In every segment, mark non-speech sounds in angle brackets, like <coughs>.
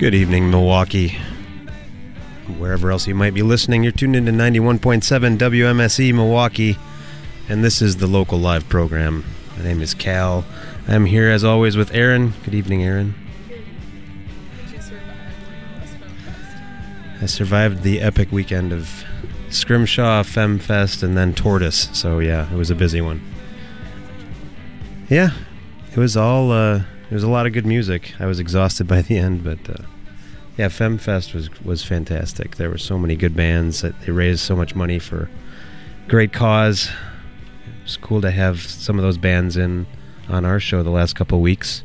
Good evening, Milwaukee. Wherever else you might be listening, you're tuned into 91.7 WMSE Milwaukee, and this is the local live program. My name is Cal. I'm here as always with Aaron. Good evening, Aaron. I survived the epic weekend of Scrimshaw, FemFest, and then Tortoise. So yeah, it was a busy one. Yeah, it was all. Uh, it was a lot of good music. I was exhausted by the end, but uh, yeah, FemFest was was fantastic. There were so many good bands that they raised so much money for great cause. It's cool to have some of those bands in on our show the last couple weeks,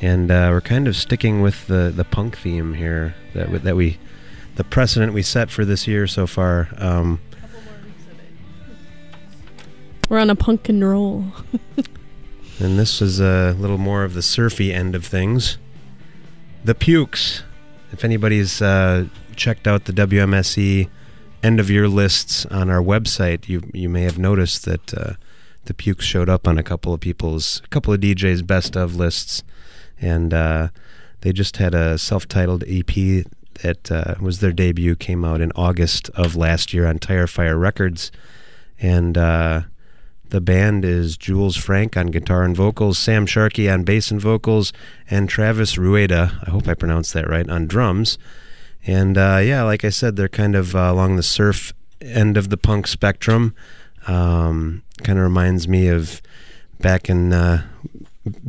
and uh, we're kind of sticking with the the punk theme here that that we the precedent we set for this year so far. Um, We're on a punk and roll. <laughs> and this is a little more of the surfy end of things. The Pukes. If anybody's uh, checked out the WMSE end of year lists on our website, you you may have noticed that uh, the Pukes showed up on a couple of people's, a couple of DJs' best of lists, and uh, they just had a self-titled EP that uh, was their debut. Came out in August of last year on Tire Fire Records, and uh, the band is Jules Frank on guitar and vocals, Sam Sharkey on bass and vocals, and Travis Rueda, I hope I pronounced that right, on drums. And uh, yeah, like I said, they're kind of uh, along the surf end of the punk spectrum. Um, kind of reminds me of back in uh,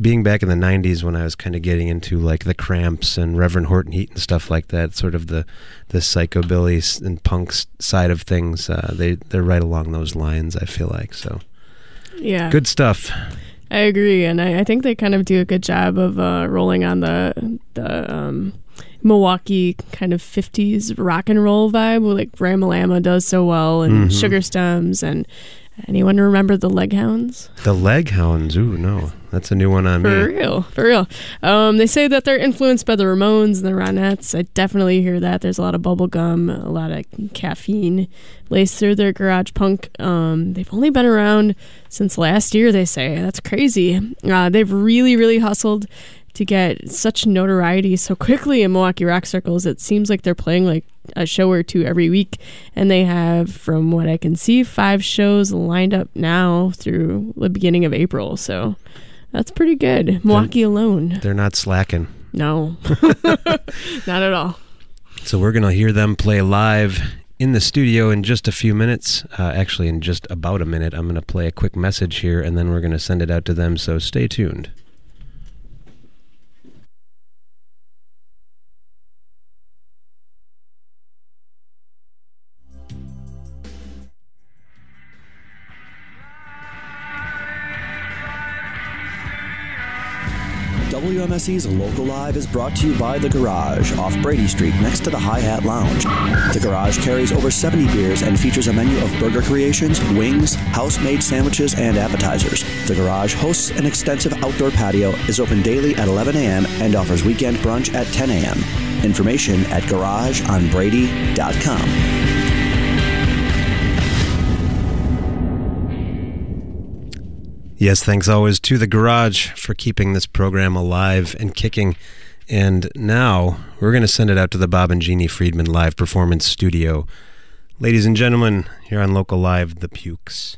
being back in the 90s when I was kind of getting into like the Cramps and Reverend Horton Heat and stuff like that, sort of the the psychobilly and punk side of things. Uh, they they're right along those lines. I feel like so. Yeah. Good stuff. I agree, and I, I think they kind of do a good job of uh, rolling on the the um, Milwaukee kind of '50s rock and roll vibe, like Ramalama does so well, and Mhm. Sugar Stems, and anyone remember the Leghounds? The Leghounds. Ooh, no, that's a new one on For me. real, for real. Um, they say that they're influenced by the Ramones and the Ronettes. I definitely hear that. There's a lot of bubble gum, a lot of caffeine laced through their garage punk. Um, they've only been around since last year. They say that's crazy. Uh, they've really, really hustled to get such notoriety so quickly in Milwaukee rock circles. It seems like they're playing like a show or two every week, and they have, from what I can see, five shows lined up now through the beginning of April. So. That's pretty good. Milwaukee alone. They're not slacking. No. <laughs> Not at all. So we're gonna hear them play live in the studio in just a few minutes. Uh, actually, in just about a minute, I'm gonna play a quick message here, and then we're gonna send it out to them. So stay tuned. WMSE's Local Live is brought to you by The Garage off Brady Street next to the Hi Hat Lounge. The Garage carries over 70 beers and features a menu of burger creations, wings, house made sandwiches, and appetizers. The Garage hosts an extensive outdoor patio, is open daily at 11 a.m., and offers weekend brunch at 10 a.m. Information at garageonbrady.com. Yes, thanks always to the garage for keeping this program alive and kicking. And now we're going to send it out to the Bob and Jeannie Friedman Live Performance Studio. Ladies and gentlemen, here on Local Live, The Pukes.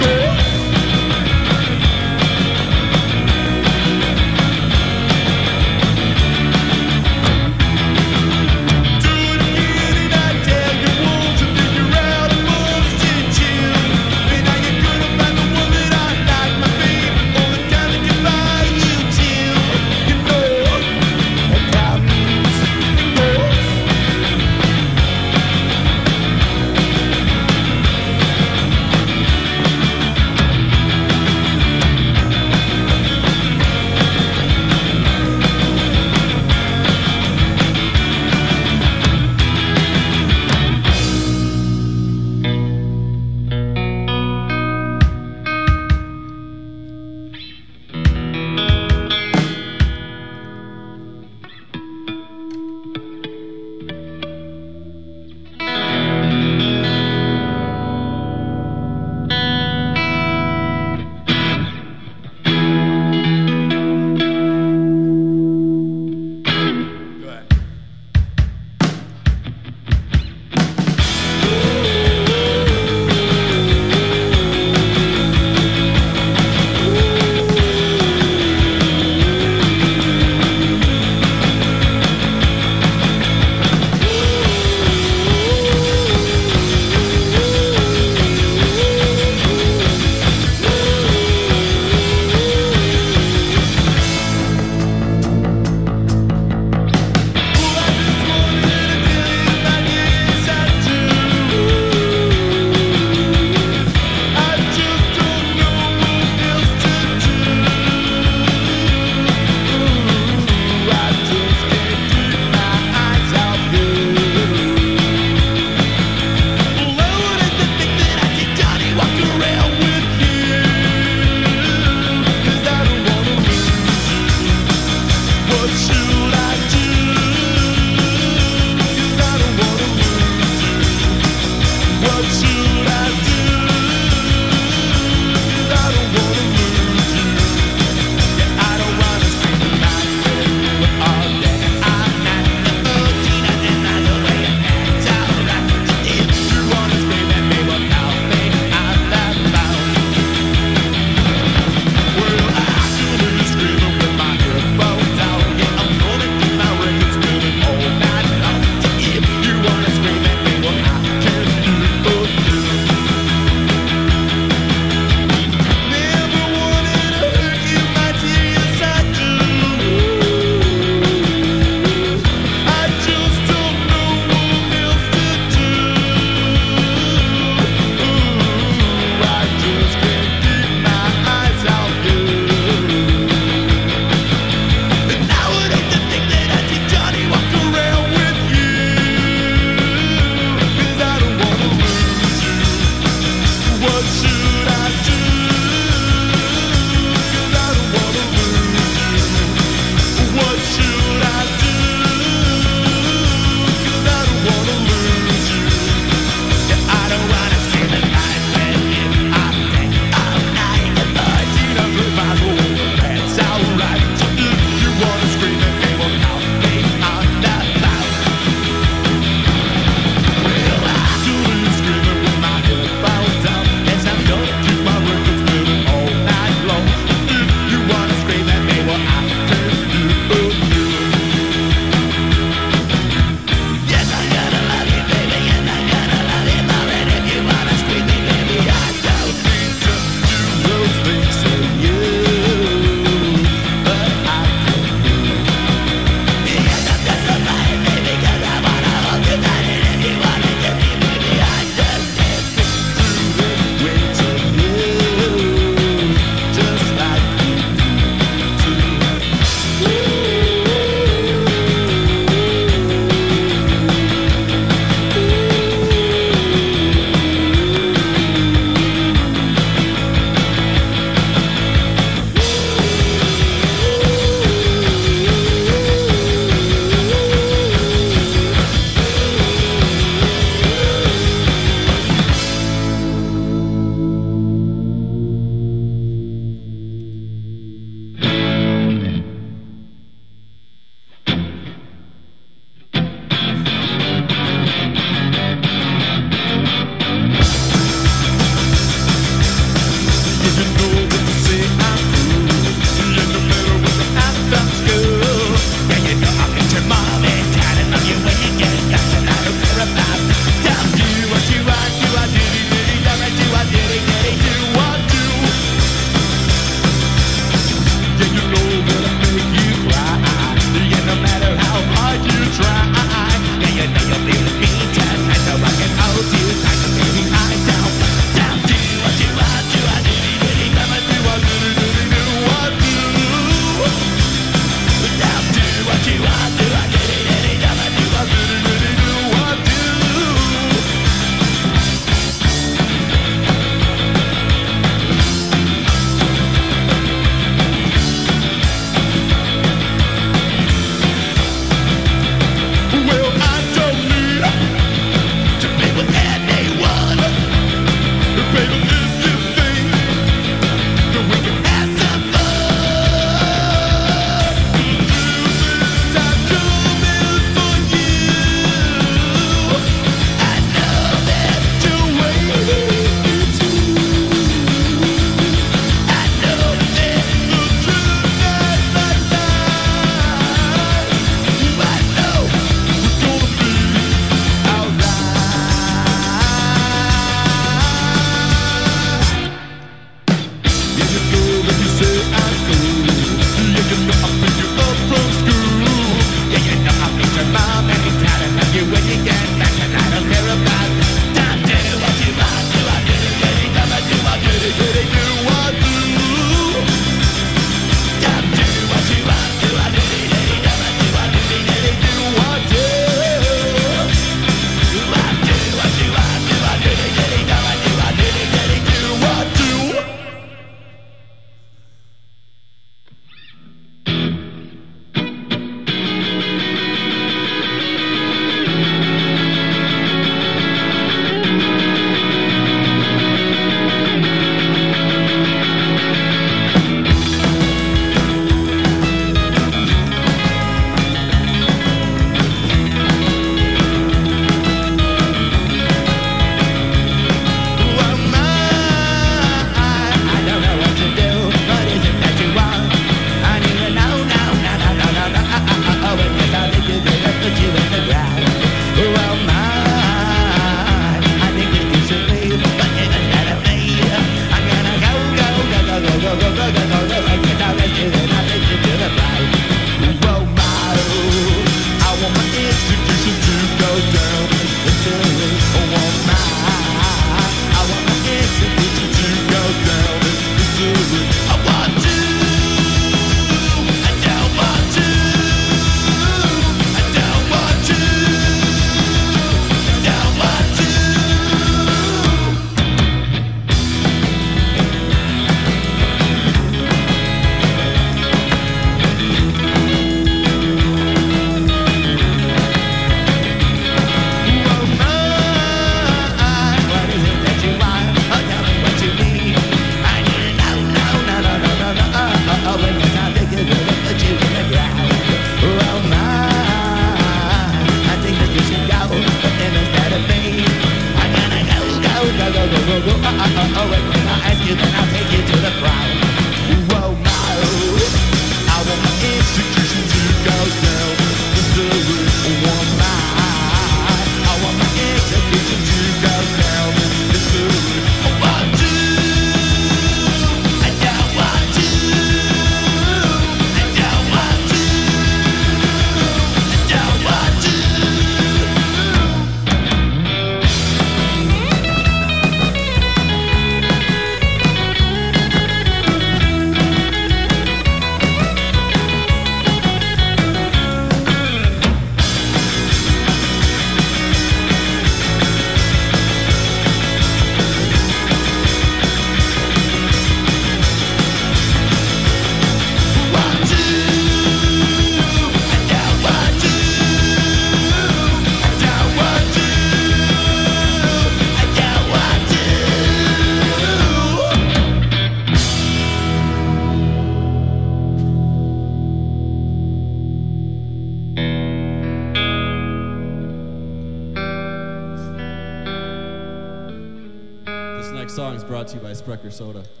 Sprecher soda.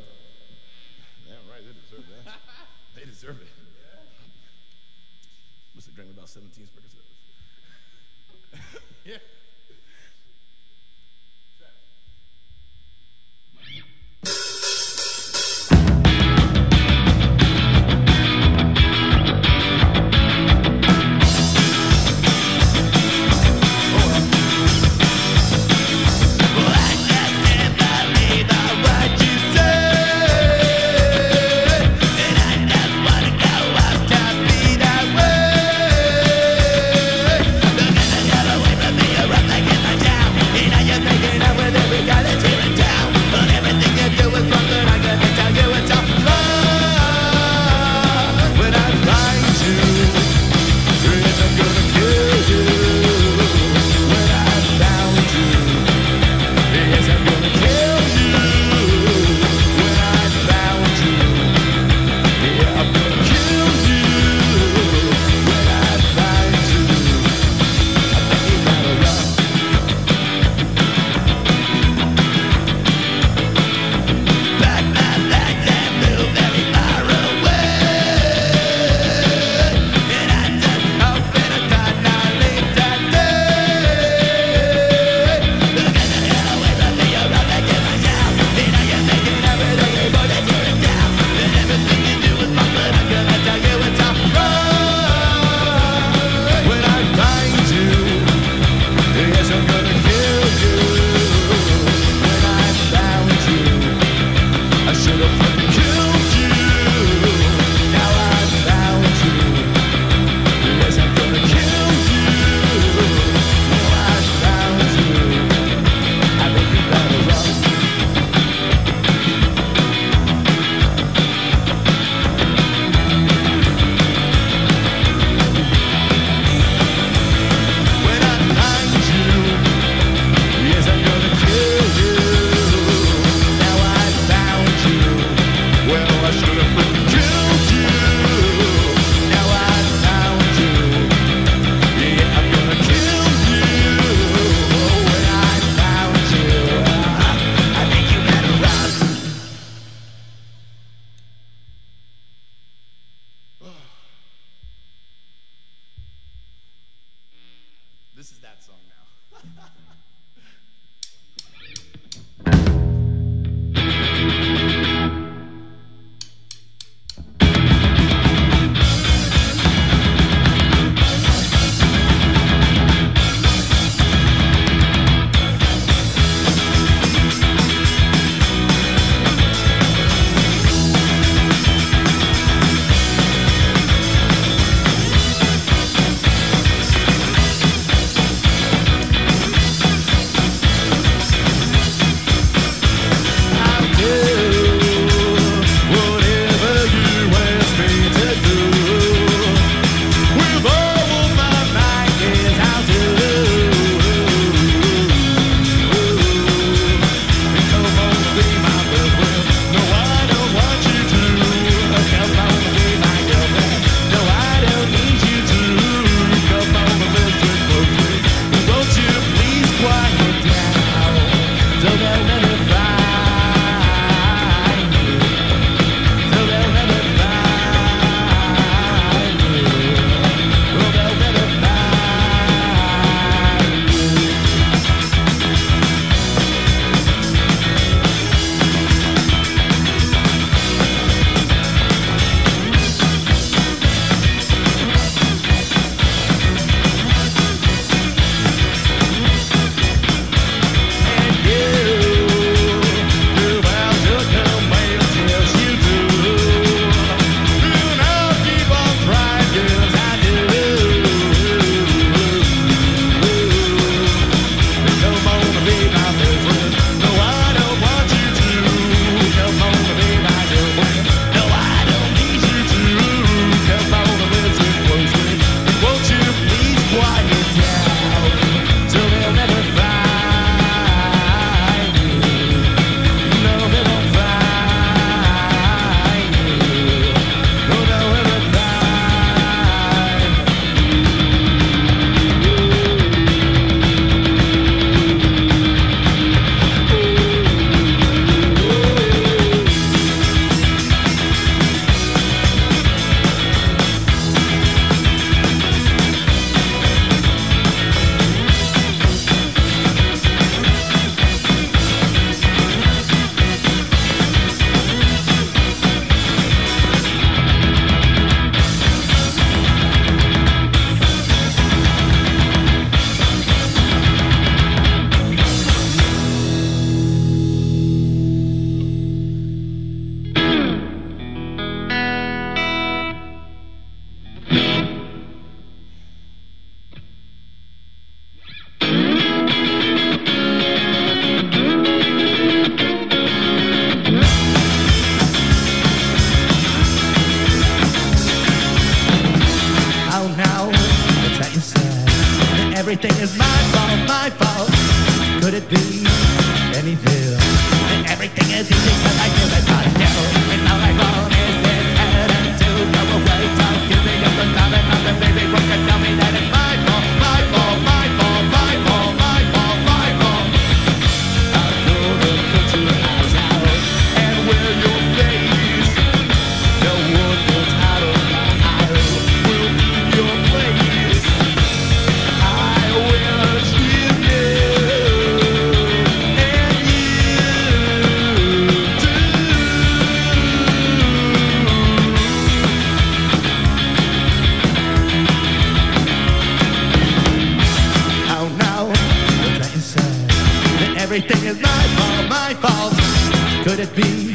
Could it be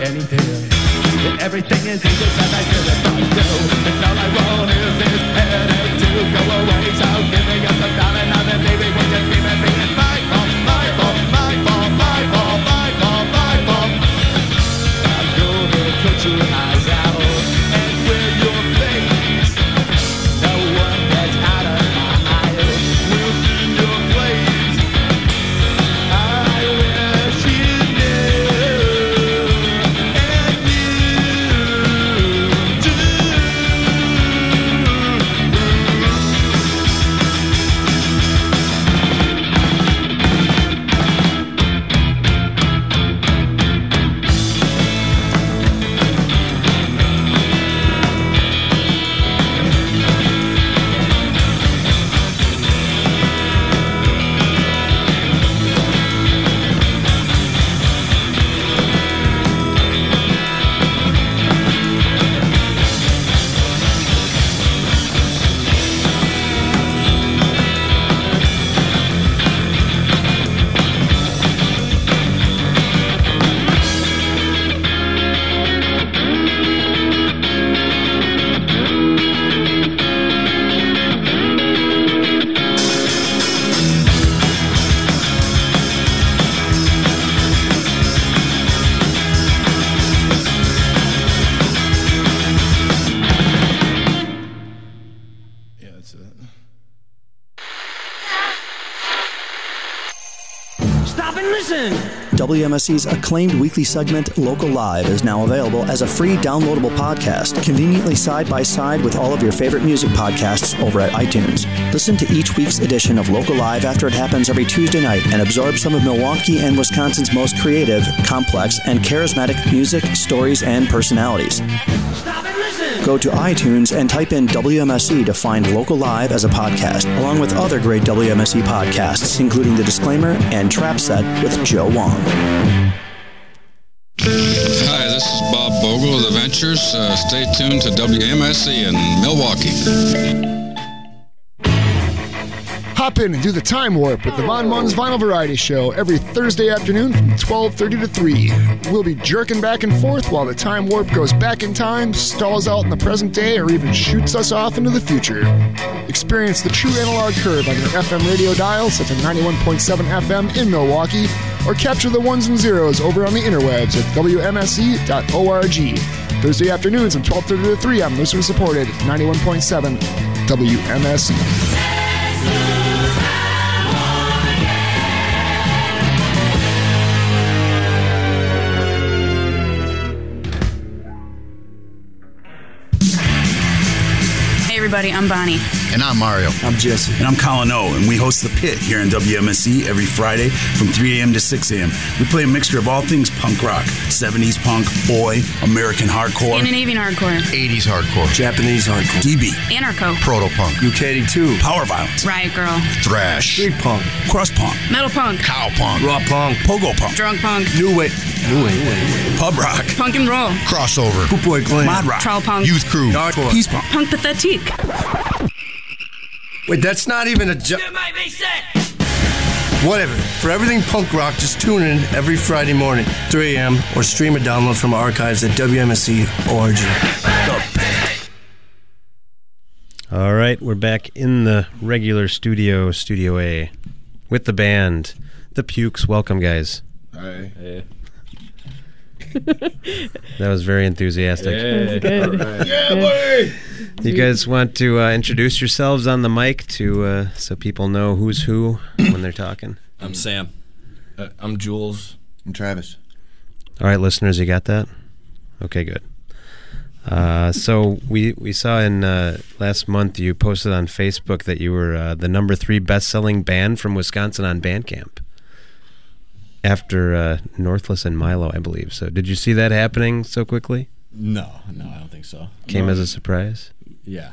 anything? Everything is easy cause I feel it from Stop and listen. WMSE's acclaimed weekly segment, Local Live, is now available as a free downloadable podcast, conveniently side by side with all of your favorite music podcasts over at iTunes. Listen to each week's edition of Local Live after it happens every Tuesday night and absorb some of Milwaukee and Wisconsin's most creative, complex, and charismatic music, stories, and personalities. Stop and listen. Go to iTunes and type in WMSE to find Local Live as a podcast, along with other great WMSE podcasts, including The Disclaimer and Trap Set with Joe Wong. Hi, this is Bob Bogle of The Ventures. Uh, stay tuned to WMSE in Milwaukee. Hop in and do the time warp with the Von Mun's Vinyl Variety Show every Thursday afternoon from 12:30 to 3. We'll be jerking back and forth while the time warp goes back in time, stalls out in the present day, or even shoots us off into the future. Experience the true analog curve on your FM radio dial set to 91.7 FM in Milwaukee, or capture the ones and zeros over on the interwebs at wmse.org. Thursday afternoons from 12:30 to 3 on listener supported 91.7 WMSE. Everybody, I'm Bonnie. And I'm Mario. I'm Jesse. And I'm Colin O, and we host The Pit here in WMSE every Friday from 3 a.m. to 6 a.m. We play a mixture of all things punk rock 70s punk, boy, American hardcore, Scandinavian hardcore, 80s hardcore, Japanese hardcore, D-beat, anarcho, proto punk, UK82, power violence, riot girl, thrash, street punk, crust punk, metal punk, cow punk, raw punk, pogo punk, drunk punk, new wave, new wave, pub rock, punk and roll, crossover, Boot Boy Glam, mod rock, troll punk, youth crew, hardcore. peace punk. punk pathetique. Wait, that's not even a jo- might be sick. Whatever. For everything punk rock, just tune in every Friday morning, 3 a.m., or stream a download from our archives at WMSE.org. All right, we're back in the regular studio, Studio A, with the band, the Pukes. Welcome, guys. Hey. That was very enthusiastic. Good. Yeah, buddy! You guys want to uh, introduce yourselves on the mic to uh, so people know who's who when they're talking? I'm Sam. Uh, I'm Jules. I'm Travis. All right, listeners, you got that? Okay, good. Uh, so we we saw in uh, last month you posted on Facebook that you were uh, the number three best selling band from Wisconsin on Bandcamp after uh, Northless and Milo, I believe. So did you see that happening so quickly? No, no, I don't think so. Came No. as a surprise. Yeah,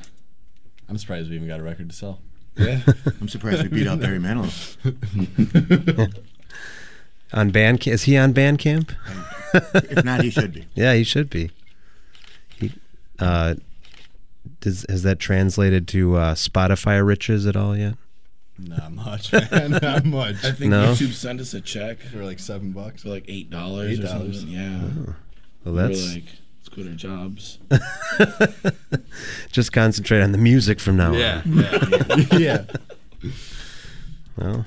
I'm surprised we even got a record to sell. Yeah. <laughs> I'm surprised we beat out Barry Manilow. <laughs> on Bandcamp, is he on Bandcamp? If not, he should be. <laughs> Yeah, he should be. He, uh, does has that translated to uh, Spotify riches at all yet? Not much, <laughs> man. Not <laughs> much. I think No? YouTube sent us a check for like seven bucks. for like eight dollars or $8. something. Yeah. Oh. Well, We were that's like, let's quit our jobs. <laughs> just concentrate on the music from now Yeah, on. yeah. yeah. Well,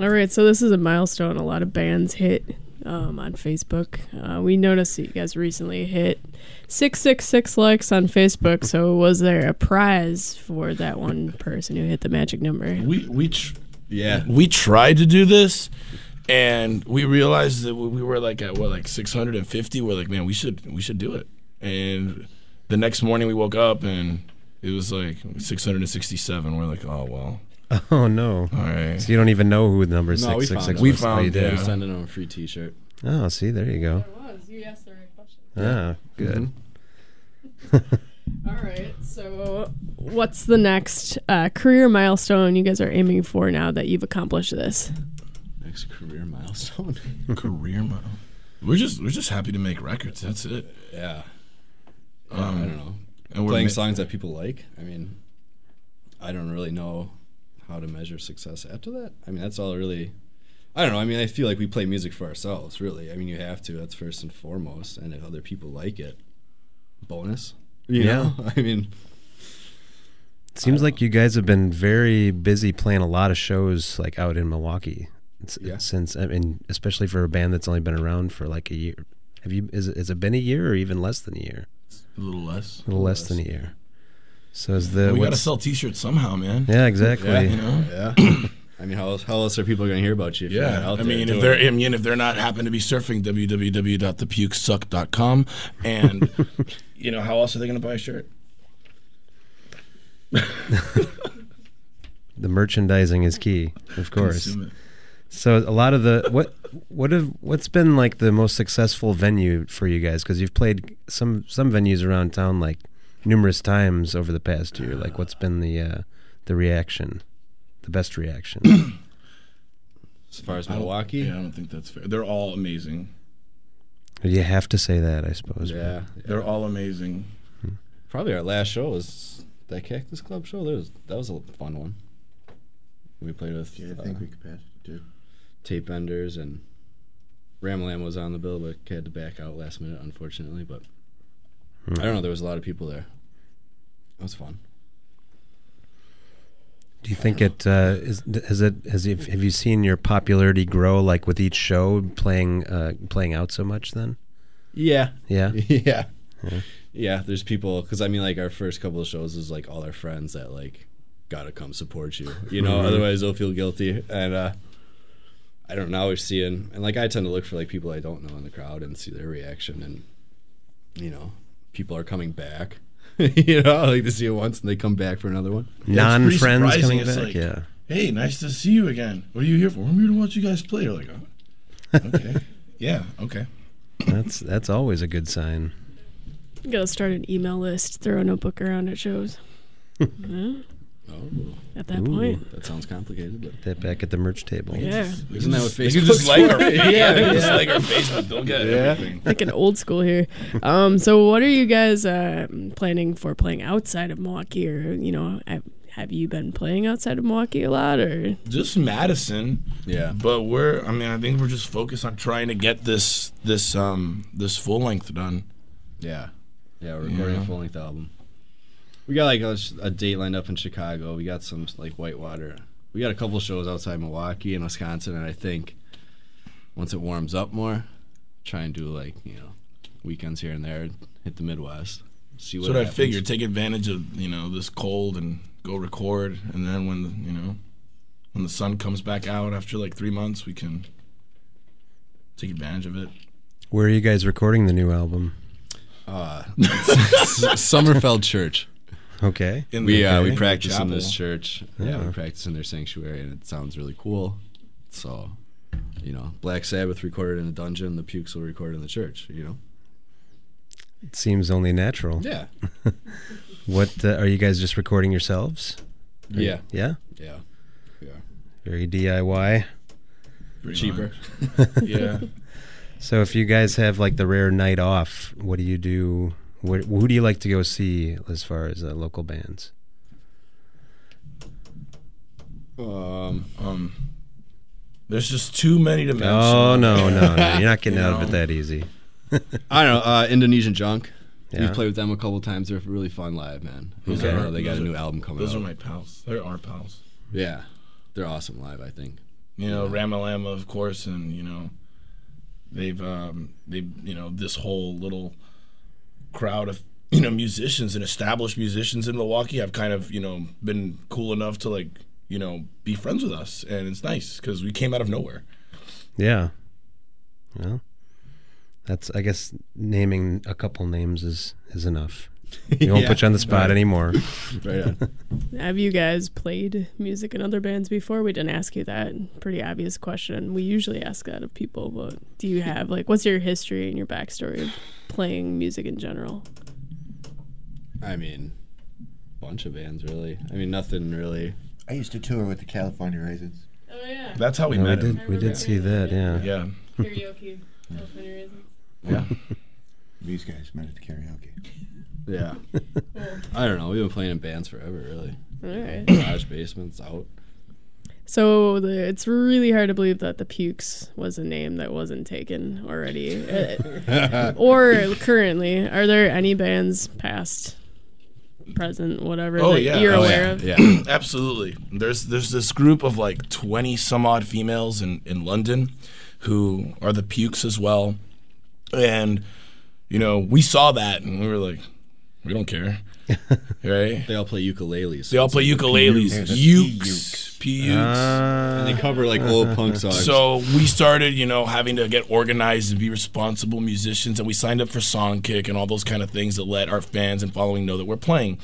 All right, so this is a milestone. A lot of bands hit um, on Facebook. Uh, we noticed that you guys recently hit 666 likes on Facebook. So, was there a prize for that one person who hit the magic number? We we tr- Yeah. we tried to do this, and we realized that we were like at what like 650. We're like, man, we should we should do it. And the next morning we woke up and it was like 667. We're like, oh well. <laughs> oh no! All right. So you don't even know who the number No, six we six found six. it. We was. Oh, found you did. it. We're sending them a free T-shirt. Oh, see, there you go. was. You asked the right question. Ah, good. <laughs> All right, so what's the next uh, career milestone you guys are aiming for now that you've accomplished this? Next career milestone. <laughs> Career mile. We're just we're just happy to make records. That's it. yeah. Um, I don't know. And we're Playing ma- songs that people like. I mean, I don't really know how to measure success after that. I mean, that's all really. I don't know. I mean, I feel like we play music for ourselves, really. I mean, you have to. That's first and foremost. And if other people like it, bonus. You Yeah. know? <laughs> I mean, Seems like you guys have been very busy playing a lot of shows like out in Milwaukee. Yeah. Since I mean, especially for a band that's only been around for like a year. Have you? Is it, has it been a year or even less than a year? A little less. A little less than a year. So is the we gotta sell T-shirts somehow, man. Yeah, exactly. Yeah. You know. yeah. <clears throat> I mean, how else, how else are people going to hear about you? If you're not Yeah, I mean, doing if they're? I mean, if they're not happen to be surfing www.thepukesuck.com, and <laughs> you know, how else are they going to buy a shirt? <laughs> The merchandising is key, of course. So a lot of the what what have what's been like the most successful venue for you guys? Because you've played some some venues around town like numerous times over the past year. Like, what's been the uh, the reaction, the best reaction? <coughs> as far as I Milwaukee, Yeah, I don't think that's fair. They're all amazing. you have to say that, I suppose. yeah, They're all amazing. Probably our last show was that Cactus Club show. That was that was a fun one. We played with Yeah, I uh, think we could pass it too. Tape Benders and Ramalam was on the bill, but had to back out last minute, unfortunately. But I don't know. There was a lot of people there. It was fun. Do you think it uh, is? Has it? Has you, have you seen your popularity grow like with each show playing uh, playing out so much? Then Yeah, yeah. <laughs> yeah, yeah. There's people because I mean, like our first couple of shows is like all our friends that like gotta come support you. You know, Mhm. otherwise they'll feel guilty. And uh I don't know. Always seeing and like I tend to look for like people I don't know in the crowd and see their reaction and you know people are coming back. <laughs> you know, I like to see it once and they come back for another one. Yeah, Non-friends surprising. coming It's back. like, yeah. Hey, nice to see you again. What are you here for? I'm here to watch you guys play. You're like, oh, okay, <laughs> yeah, okay. That's that's always a good sign. You gotta start an email list, throw a notebook around at shows. <laughs> Yeah, Oh, At that Ooh. point. that sounds complicated, but That back at the merch table. Yeah. isn't that what They can Facebook's just like for? <laughs> our yeah, they just like our Facebook. Don't get Yeah. everything. Thinking old school here. Um, so what are you guys uh, planning for playing outside of Milwaukee, or you know, have, have you been playing outside of Milwaukee a lot, or Just Madison. Yeah. But we're I mean, I think we're just focused on trying to get this this um this full length done. Yeah, yeah, we're recording Yeah. a full length album. We got like a, a date lined up in Chicago. We got some like Whitewater. We got a couple shows outside Milwaukee and Wisconsin, and I think once it warms up more, try and do like you know weekends here and there, hit the Midwest. See what That's what I happens. figured. Take advantage of you know this cold and go record, and then when the, you know when the sun comes back out after like three months, we can take advantage of it. Where are you guys recording the new album? Uh, <laughs> Summerfield Church. Okay. In we uh, in we practice in this church. Yeah, Yeah. we practice in their sanctuary, and it sounds really cool. So, you know, Black Sabbath recorded in a dungeon, the Pukes will record in the church. You know. It seems only natural. Yeah. <laughs> what uh, are you guys just recording yourselves? Are you- Yeah. yeah. Yeah. Yeah. Very DIY. Pretty Cheaper. <laughs> yeah. So if you guys have like the rare night off, what do you do? What, who do you like to go see as far as uh, local bands? Um. Um. There's just too many to mention. Oh no, no, no! <laughs> You're not getting You out of it that easy. I don't know. Uh, Indonesian Junk. Yeah. We've played with them a couple times. They're really fun live, man. Those I are- they got those a are- new album coming Those out. are my pals. They're our pals. Yeah, they're awesome live. I think. You know, Ramalama, of course, and you know, they've um, they you know this whole little crowd of you know musicians and established musicians in Milwaukee have kind of you know been cool enough to like you know be friends with us, and it's nice because we came out of nowhere. Yeah. Well, that's I guess naming a couple names is is enough. <laughs> We won't Yeah. put you on the spot Right. anymore. <laughs> Right on. Have you guys played music in other bands before? We didn't ask you that. Pretty obvious question. We usually ask that of people, but do you have like what's your history and your backstory of playing music in general? I mean, bunch of bands really. I mean, nothing really. I used to tour with the California Raisins. Oh yeah. That's how we Yeah, we met him. did we did see that. Yeah. Yeah. Karaoke. California Raisins. Yeah. These guys met at the karaoke. Yeah. I don't know. We've been playing in bands forever, really. All right. Garage basements out. So the, it's really hard to believe that the Pukes was a name that wasn't taken already, <laughs> Uh, or currently. Are there any bands past, present, whatever Oh that yeah, you're Oh, aware yeah. of? Yeah, <coughs> absolutely. There's there's this group of like twenty some odd females in in London who are the pukes as well, and you know we saw that and we were like, we don't care, <laughs> right? They all play ukuleles. They all play ukuleles, Pukes. ukes, pukes. Uh, and they cover like old punk <laughs> songs. So we started, you know, having to get organized and be responsible musicians, and we signed up for Songkick and all those kind of things that let our fans and following know that we're playing.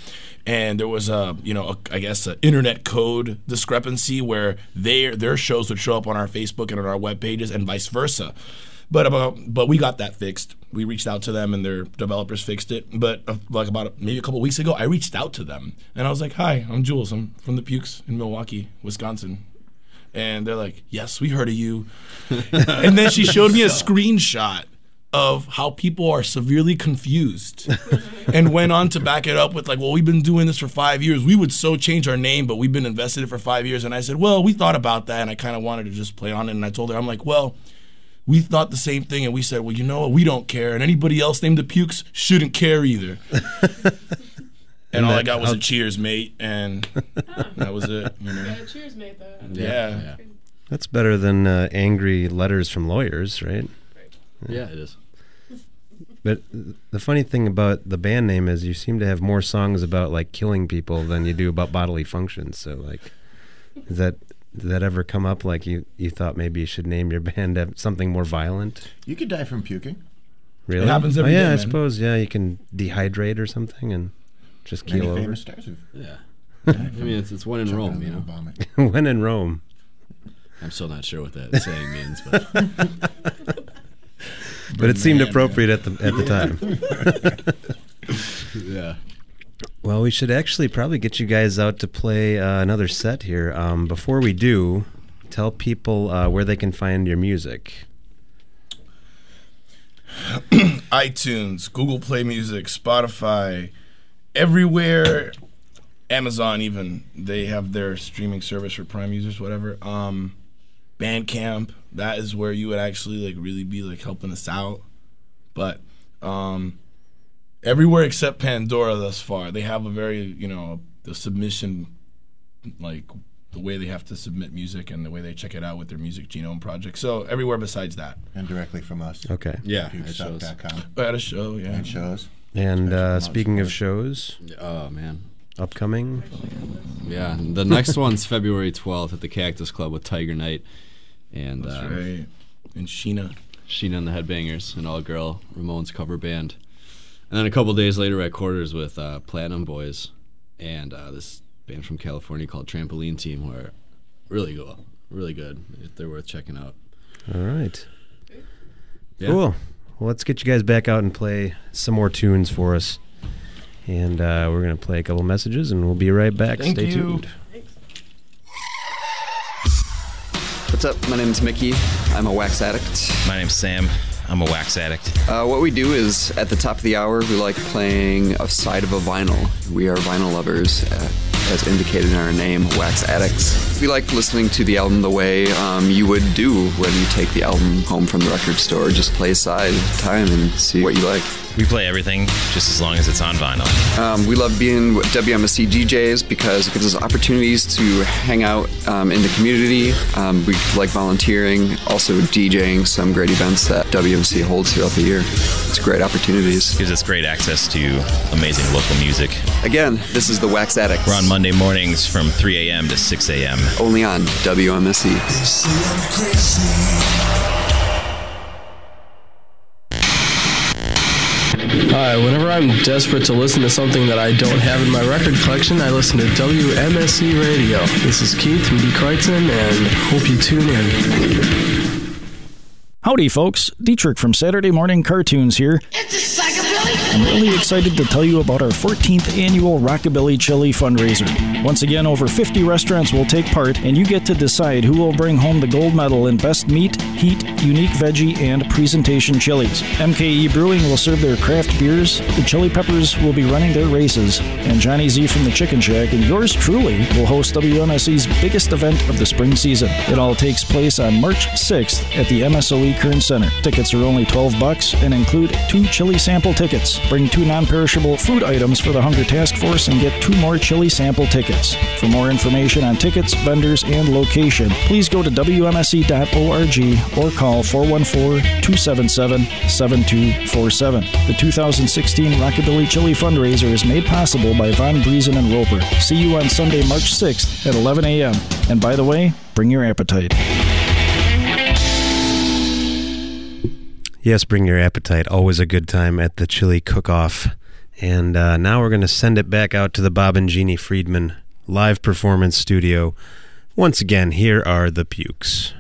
And there was a, you know, a, I guess, an internet code discrepancy where their their shows would show up on our Facebook and on our web pages, and vice versa. But about, but we got that fixed. We reached out to them, and their developers fixed it. But uh, like about maybe a couple weeks ago, I reached out to them, and I was like, "Hi, I'm Jules. I'm from the Pukes in Milwaukee, Wisconsin." And they're like, "Yes, we heard of you." <laughs> and then she showed me a screenshot of how people are severely confused and went on to back it up with like well we've been doing this for five years we would so change our name but we've been invested in it for five years and i said well we thought about that and i kind of wanted to just play on it and i told her i'm like well we thought the same thing and we said well you know what we don't care and anybody else named the pukes shouldn't care either <laughs> and, And all i got was a cheers mate and <laughs> that was it you know cheers, mate. Though. yeah. That's better than uh, angry letters from lawyers, right? yeah, it is. But the funny thing about the band name is you seem to have more songs about like killing people than you do about bodily functions. So like, is that did that ever come up? Like you you thought maybe you should name your <laughs> band something more violent? You could die from puking. Really? It happens oh, yeah, day, I man. suppose. Yeah, you can dehydrate or something and just Many keel over. famous stars have Yeah. I mean, it's it's one in Rome, on you know. Vomit. <laughs> when in Rome. I'm still not sure what that saying means, but <laughs> But it seemed man, appropriate at the at the time. yeah. Well, we should actually probably get you guys out to play uh, another set here. Um, before we do, tell people uh, where they can find your music. <clears throat> iTunes, Google Play Music, Spotify, everywhere. Amazon even they have their streaming service for Prime users, whatever. Um, Bandcamp, that is where you would actually like really be like helping us out. But um, everywhere except Pandora thus far, they have a very you know the submission like the way they have to submit music and the way they check it out with their music genome project. So everywhere besides that. And directly from us. Okay. Yeah, it shows. At a show, yeah. And shows. And uh, speaking of shows, Oh man. upcoming, Yeah, the next one's February 12th at the Cactus Club with Tiger Night, and That's uh, right. And Sheena. Sheena and the Headbangers, an all girl Ramones cover band. And then a couple days later, we're at quarters with uh, Platinum Boys and uh, this band from California called Trampoline Team, who are really good, really good. They're worth checking out. All right. Yeah. Cool. Well, let's get you guys back out and play some more tunes for us. And uh, we're going to play a couple messages and we'll be right back. Thank Stay you. tuned. What's up? My name's Mickey. I'm a wax addict. My name's Sam. I'm a wax addict. Uh, what we do is at the top of the hour, we like playing a side of a vinyl. We are vinyl lovers, uh, as indicated in our name, Wax Addicts. We like listening to the album the way um, you would do when you take the album home from the record store. Just play a side time and see what you like. We play everything just as long as it's on vinyl. Um, we love being WMSE DJs because it gives us opportunities to hang out um, in the community. Um, we like volunteering, also DJing some great events that WMC holds throughout the year. It's great opportunities. Gives us great access to amazing local music. Again, this is the Wax Addicts. We're on Monday mornings from 3 a.m. to 6 a.m. Only on WMSE. Hi, whenever I'm desperate to listen to something that I don't have in my record collection, I listen to WMSE Radio. This is Keith from Die Kreuzen, and hope you tune in. Howdy, folks. Dietrich from Saturday Morning Cartoons here. I'm really excited to tell you about our 14th annual Rockabilly Chili fundraiser. Once again, over 50 restaurants will take part, and you get to decide who will bring home the gold medal in Best Meat, Heat, Unique Veggie, and Presentation Chilies. MKE Brewing will serve their craft beers, the Chili Peppers will be running their races, and Johnny Z from the Chicken Shack and yours truly will host WMSE's biggest event of the spring season. It all takes place on March 6th at the MSOE Kern Center. Tickets are only 12 bucks and include two chili sample tickets. Bring two non-perishable food items for the Hunger Task Force and get two more chili sample tickets. For more information on tickets, vendors, and location, please go to WMSE.org or call 414-277-7247. The 2016 Rockabilly Chili Fundraiser is made possible by Von Briesen and Roper. See you on Sunday, March 6th at 11 a.m. And by the way, bring your appetite. Yes, bring your appetite. Always a good time at the chili cook-off. And uh, now we're going to send it back out to the Bob and Jeannie Friedman live performance studio. Once again, here are the pukes.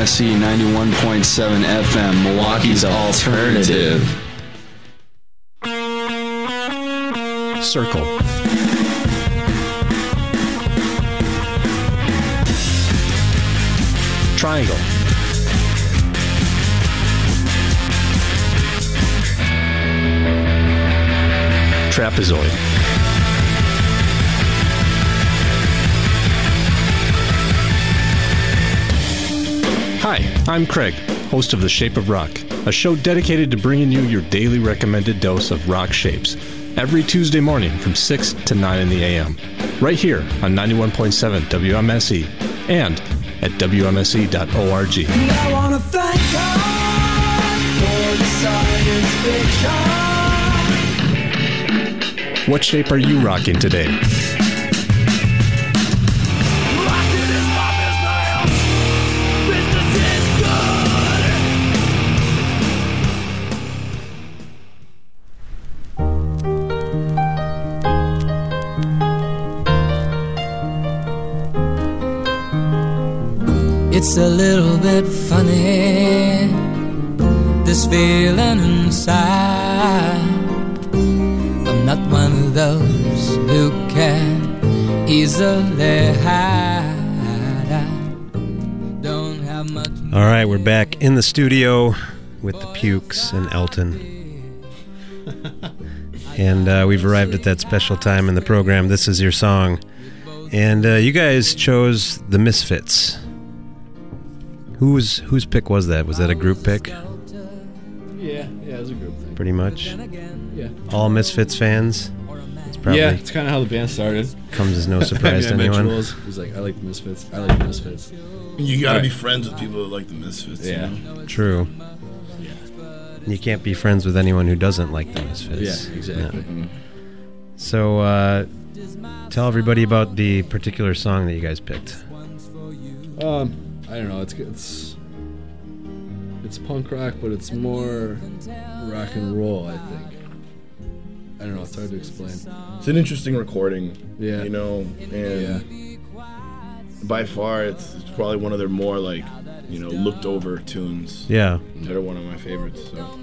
WMSE 91.7 FM, Milwaukee's Alternative. Circle. Triangle. Trapezoid. Hi, I'm Craig, host of The Shape of Rock, a show dedicated to bringing you your daily recommended dose of rock shapes every Tuesday morning from 6 to 9 in the a.m. right here on 91.7 WMSE and at WMSE.org. I wanna thank God for the science fiction. What shape are you rocking today? It's a little bit funny, this feeling inside. I'm not one of those who can easily hide. I don't have much. All right, we're back in the studio with the Pukes and Elton. <laughs> and uh, we've arrived at that special time in the program. This is your song. And uh, you guys chose the Misfits. Whose whose pick was that? Was that a group pick? Yeah, yeah, it was a group thing. Pretty much. Yeah. All Misfits fans. It's probably yeah, it's kind of how the band started. Comes as no <laughs> surprise I mean, to I anyone. Jules. He's like, I like the Misfits. I like the Misfits. You gotta Right. be friends with people that like the Misfits. you Yeah. know? True. You can't be friends with anyone who doesn't like the Misfits. Yeah, exactly. No. So, uh, tell everybody about the particular song that you guys picked. Um, I don't know. It's it's it's punk rock, but it's more rock and roll. I think. I don't know. It's hard to explain. It's an interesting recording. Yeah. You know, and by far, it's, it's probably one of their more like, you know, looked over tunes. Yeah. That are one of my favorites. So.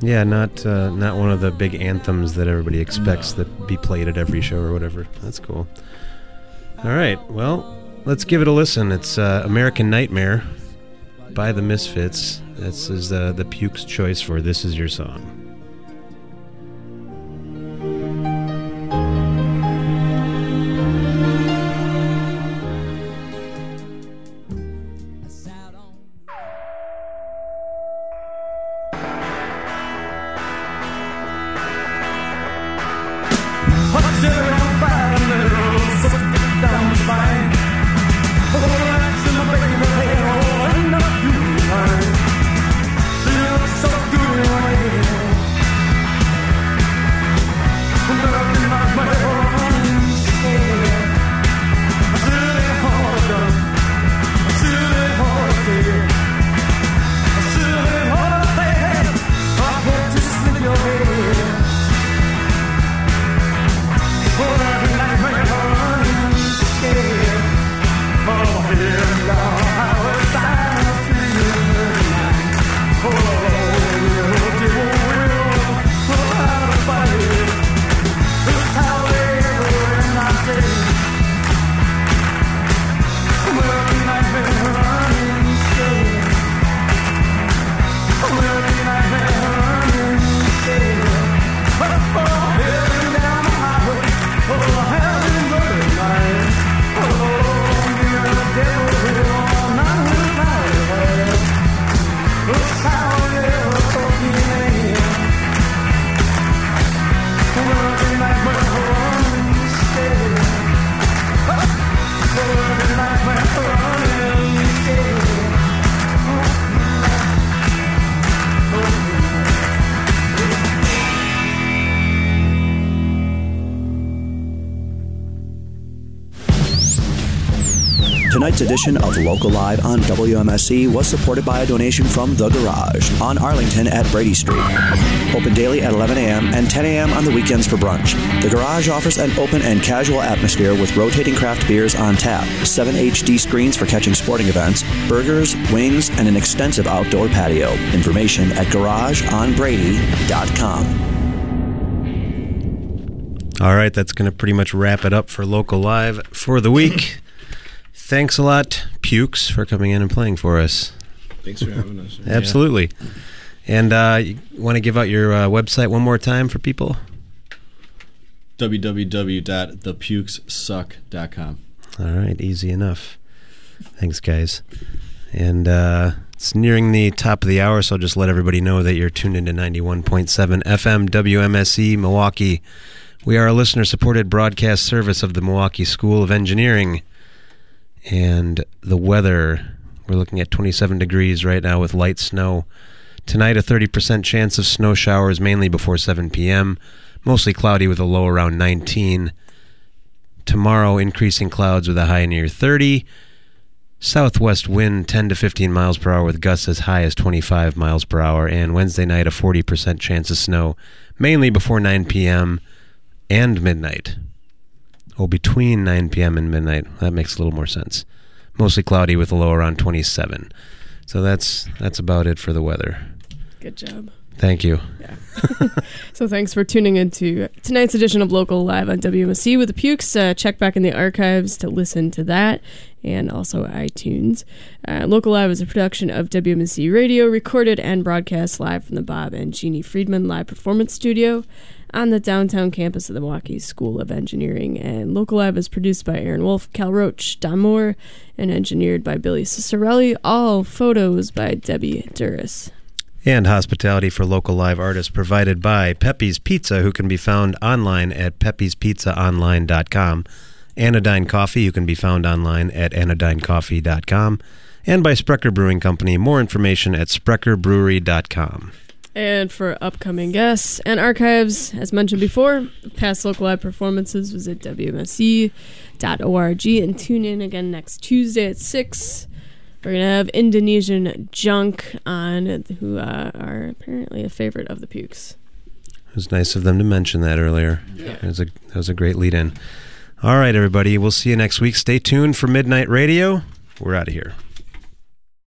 Yeah, not uh, not one of the big anthems that everybody expects that be played at every show or whatever. That's cool. All right, well, let's give it a listen. It's uh, American Nightmare by the Misfits. This is uh, the Puke's choice for "This Is Your Song." Edition of Local Live on WMSE was supported by a donation from The Garage on Arlington at Brady Street. Open daily at 11 a.m. and 10 a.m. on the weekends for brunch. The Garage offers an open and casual atmosphere with rotating craft beers on tap, 7 HD screens for catching sporting events, burgers, wings, and an extensive outdoor patio. Information at garageonbrady.com. All right, that's going to pretty much wrap it up for Local Live for the week. Thanks a lot, Pukes, for coming in and playing for us. Thanks for having us. <laughs> Absolutely. And uh, you want to give out your uh, website one more time for people? www.thepukessuck.com. All right, easy enough. Thanks, guys. And uh, it's nearing the top of the hour, so I'll just let everybody know that you're tuned into 91.7 FM WMSE Milwaukee. We are a listener supported broadcast service of the Milwaukee School of Engineering. And the weather, we're looking at 27 degrees right now with light snow. Tonight, a 30% chance of snow showers, mainly before 7 p.m. Mostly cloudy with a low around 19. Tomorrow, increasing clouds with a high near 30. Southwest wind 10 to 15 miles per hour with gusts as high as 25 miles per hour. And Wednesday night, a 40% chance of snow, mainly before 9 p.m. and midnight. Oh, between 9 p.m. and midnight. That makes a little more sense. Mostly cloudy with a low around 27. So that's that's about it for the weather. Good job. Thank you. Yeah. <laughs> So thanks for tuning into tonight's edition of Local Live on WMSE with the Pukes. Uh, check back in the archives to listen to that and also iTunes. Uh, Local Live is a production of WMSE Radio, recorded and broadcast live from the Bob and Jeannie Friedman Live Performance Studio on the downtown campus of the Milwaukee School of Engineering. And Local Live is produced by Aaron Wolf, Cal Roach, Don Moore, and engineered by Billy Cicerelli. All photos by Debbie Duras. And hospitality for local live artists provided by Pepe's Pizza, who can be found online at pepespizzaonline.com. Anodyne Coffee, who can be found online at anodynecoffee.com. And by Sprecher Brewing Company. More information at sprecherbrewery.com. And for upcoming guests and archives, as mentioned before, past local live performances visit WMSE.org and tune in again next Tuesday at 6. We're going to have Indonesian Junk on, who uh, are apparently a favorite of the Pukes. It was nice of them to mention that earlier. Yeah. That, was a, that was a great lead in. All right, everybody. We'll see you next week. Stay tuned for Midnight Radio. We're out of here.